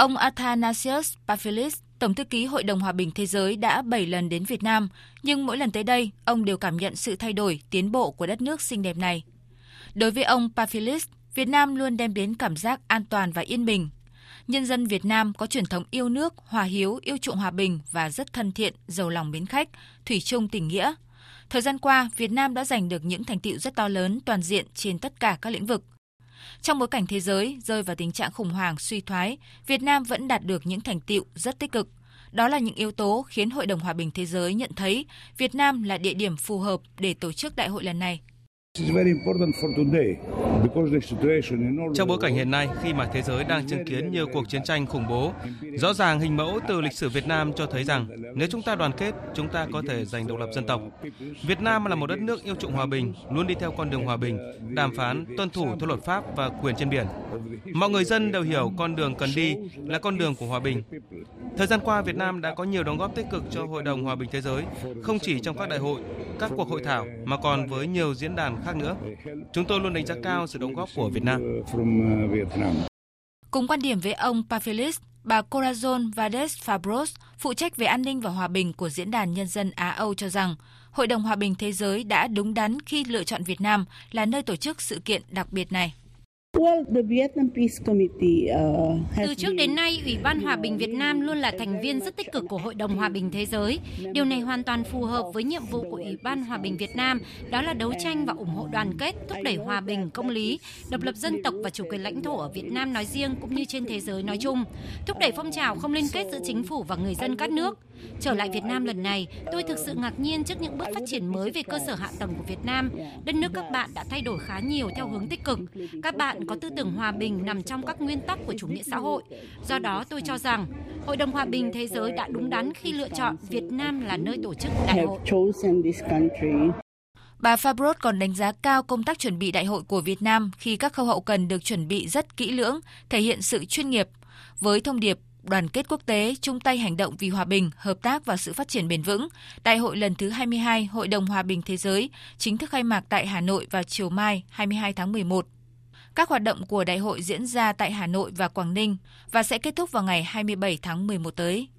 Ông Athanasius Pafilis, Tổng thư ký Hội đồng Hòa bình Thế giới đã 7 lần đến Việt Nam, nhưng mỗi lần tới đây, ông đều cảm nhận sự thay đổi, tiến bộ của đất nước xinh đẹp này. Đối với ông Pafilis, Việt Nam luôn đem đến cảm giác an toàn và yên bình. Nhân dân Việt Nam có truyền thống yêu nước, hòa hiếu, yêu chuộng hòa bình và rất thân thiện, giàu lòng mến khách, thủy chung tình nghĩa. Thời gian qua, Việt Nam đã giành được những thành tựu rất to lớn toàn diện trên tất cả các lĩnh vực. Trong bối cảnh thế giới rơi vào tình trạng khủng hoảng suy thoái, Việt Nam vẫn đạt được những thành tựu rất tích cực. Đó là những yếu tố khiến Hội đồng Hòa bình Thế giới nhận thấy Việt Nam là địa điểm phù hợp để tổ chức đại hội lần này. Trong bối cảnh hiện nay, khi mà thế giới đang chứng kiến nhiều cuộc chiến tranh khủng bố, rõ ràng hình mẫu từ lịch sử Việt Nam cho thấy rằng nếu chúng ta đoàn kết, chúng ta có thể giành độc lập dân tộc. Việt Nam là một đất nước yêu chuộng hòa bình, luôn đi theo con đường hòa bình, đàm phán, tuân thủ theo luật pháp và quyền trên biển. Mọi người dân đều hiểu con đường cần đi là con đường của hòa bình. Thời gian qua, Việt Nam đã có nhiều đóng góp tích cực cho Hội đồng Hòa bình Thế giới, không chỉ trong các đại hội, các cuộc hội thảo mà còn với nhiều diễn đàn khác nữa. Chúng tôi luôn đánh giá cao sự đóng góp của Việt Nam. Cùng quan điểm với ông Pafelis, bà Corazon Vades Fabros, phụ trách về an ninh và hòa bình của Diễn đàn Nhân dân Á-Âu cho rằng, Hội đồng Hòa bình Thế giới đã đúng đắn khi lựa chọn Việt Nam là nơi tổ chức sự kiện đặc biệt này. Từ trước đến nay, Ủy ban Hòa bình Việt Nam luôn là thành viên rất tích cực của Hội đồng Hòa bình Thế giới. Điều này hoàn toàn phù hợp với nhiệm vụ của Ủy ban Hòa bình Việt Nam, đó là đấu tranh và ủng hộ đoàn kết, thúc đẩy hòa bình, công lý, độc lập dân tộc và chủ quyền lãnh thổ ở Việt Nam nói riêng cũng như trên thế giới nói chung, thúc đẩy phong trào không liên kết giữa chính phủ và người dân các nước. Trở lại Việt Nam lần này, tôi thực sự ngạc nhiên trước những bước phát triển mới về cơ sở hạ tầng của Việt Nam. Đất nước các bạn đã thay đổi khá nhiều theo hướng tích cực. Các bạn có tư tưởng hòa bình nằm trong các nguyên tắc của chủ nghĩa xã hội. Do đó tôi cho rằng Hội đồng Hòa bình Thế giới đã đúng đắn khi lựa chọn Việt Nam là nơi tổ chức đại hội. Bà Fabros còn đánh giá cao công tác chuẩn bị đại hội của Việt Nam khi các khâu hậu cần được chuẩn bị rất kỹ lưỡng, thể hiện sự chuyên nghiệp. Với thông điệp đoàn kết quốc tế chung tay hành động vì hòa bình, hợp tác và sự phát triển bền vững. Đại hội lần thứ 22 Hội đồng Hòa bình Thế giới chính thức khai mạc tại Hà Nội vào chiều mai 22 tháng 11. Các hoạt động của đại hội diễn ra tại Hà Nội và Quảng Ninh và sẽ kết thúc vào ngày 27 tháng 11 tới.